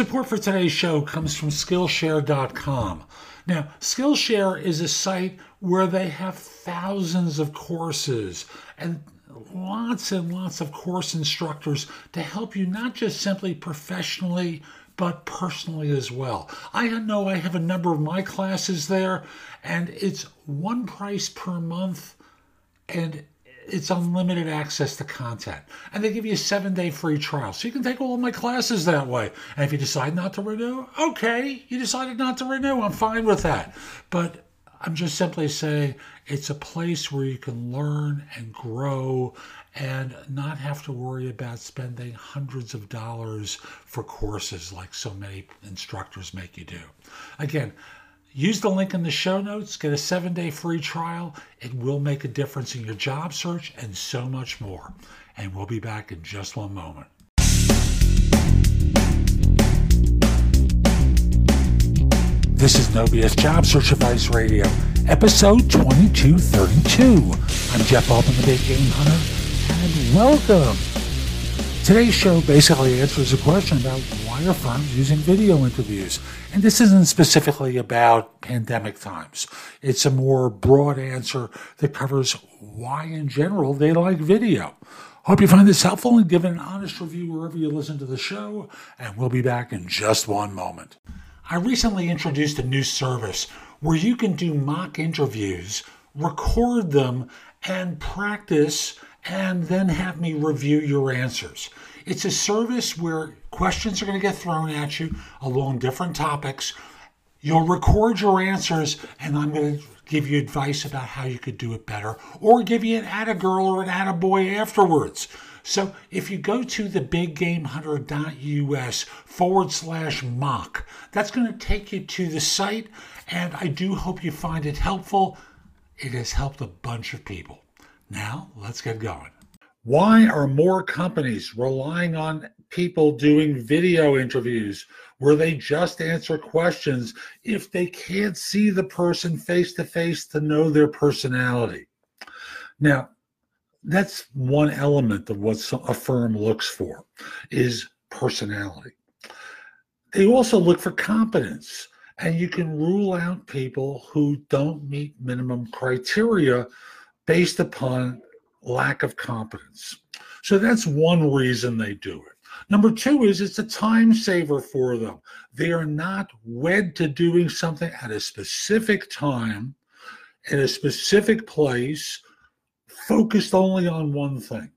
Support for today's show comes from Skillshare.com. Now, Skillshare is a site where they have thousands of courses and lots and lots of course instructors to help you not just simply professionally but personally as well. I know I have a number of my classes there, and it's one price per month, and it's unlimited access to content. And they give you a seven day free trial. So you can take all of my classes that way. And if you decide not to renew, okay, you decided not to renew. I'm fine with that. But I'm just simply saying it's a place where you can learn and grow and not have to worry about spending hundreds of dollars for courses like so many instructors make you do. Again, use the link in the show notes, get a seven day free trial. It will make a difference in your job search and so much more. And we'll be back in just one moment. This is No BS Job Search Advice Radio, episode 2232. I'm Jeff Altman, the Big Game Hunter, and welcome. Today's show basically answers a question about why are firms using video interviews. And this isn't specifically about pandemic times. It's a more broad answer that covers why in general they like video. Hope you find this helpful and give it an honest review wherever you listen to the show, and we'll be back in just one moment. I recently introduced a new service where you can do mock interviews, record them, and practice, and then have me review your answers. It's a service where questions are going to get thrown at you along different topics. You'll record your answers, and I'm going to give you advice about how you could do it better, or give you an atta girl or an atta boy afterwards. So if you go to thebiggamehunter.us forward slash mock, that's going to take you to the site, and I do hope you find it helpful. It has helped a bunch of people. Now, let's get going. Why are more companies relying on people doing video interviews where they just answer questions if they can't see the person face to face to know their personality? Now, that's one element of what a firm looks for is personality they also look for competence and you can rule out people who don't meet minimum criteria based upon lack of competence so that's one reason they do it number two is it's a time saver for them they are not wed to doing something at a specific time in a specific place focused only on one thing.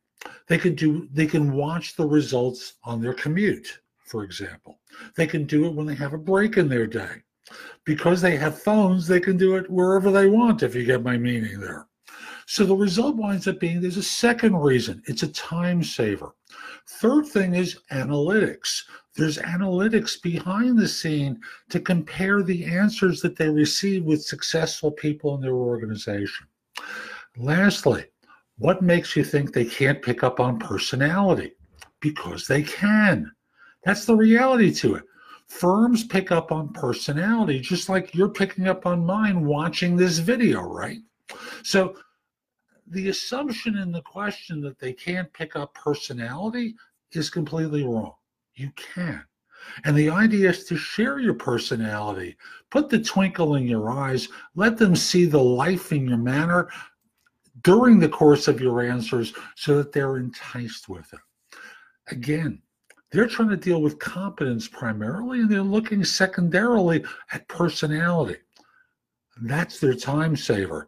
They can do they can watch the results on their commute, for example. They can do it when they have a break in their day. Because they have phones, they can do it wherever they want, if you get my meaning there. So the result winds up being there's a second reason it's a time saver. Third thing is analytics. There's analytics behind the scene to compare the answers that they receive with successful people in their organization. Lastly, what makes you think they can't pick up on personality? Because they can. That's the reality to it. Firms pick up on personality just like you're picking up on mine watching this video, right? So the assumption in the question that they can't pick up personality is completely wrong. You can. And the idea is to share your personality, put the twinkle in your eyes, let them see the life in your manner, during the course of your answers so that they're enticed with it. Again, they're trying to deal with competence primarily, and they're looking secondarily at personality. That's their time saver.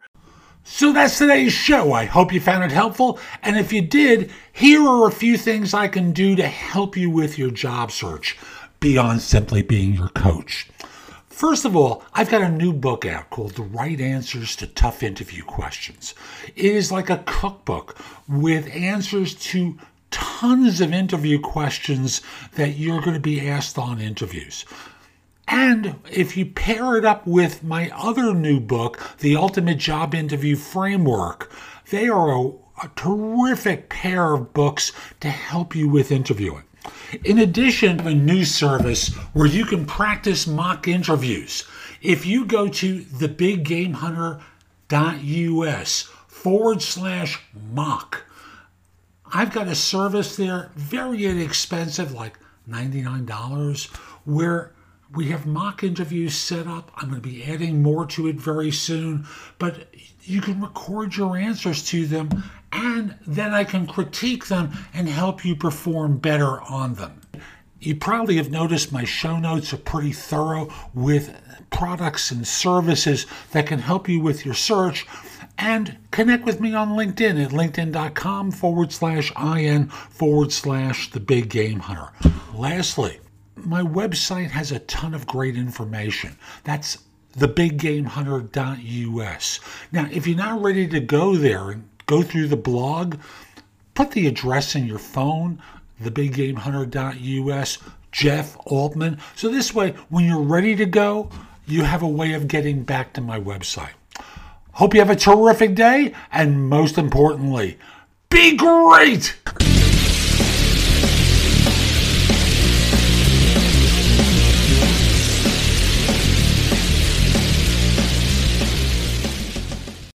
So that's today's show. I hope you found it helpful. And if you did, here are a few things I can do to help you with your job search beyond simply being your coach. First of all, I've got a new book out called The Right Answers to Tough Interview Questions. It is like a cookbook with answers to tons of interview questions that you're going to be asked on interviews. And if you pair it up with my other new book, The Ultimate Job Interview Framework, they are a, a terrific pair of books to help you with interviewing. In addition, a new service where you can practice mock interviews. If you go to thebiggamehunter.us forward slash mock, I've got a service there, very inexpensive, like $99 where we have mock interviews set up. I'm going to be adding more to it very soon, but you can record your answers to them and then I can critique them and help you perform better on them. You probably have noticed my show notes are pretty thorough with products and services that can help you with your search. And connect with me on LinkedIn at linkedin.com forward slash in forward slash the big game hunter. Lastly, my website has a ton of great information. That's thebiggamehunter.us. Now, if you're not ready to go there and go through the blog, put the address in your phone, thebiggamehunter.us, Jeff Altman. So this way, when you're ready to go, you have a way of getting back to my website. Hope you have a terrific day, and most importantly, be great!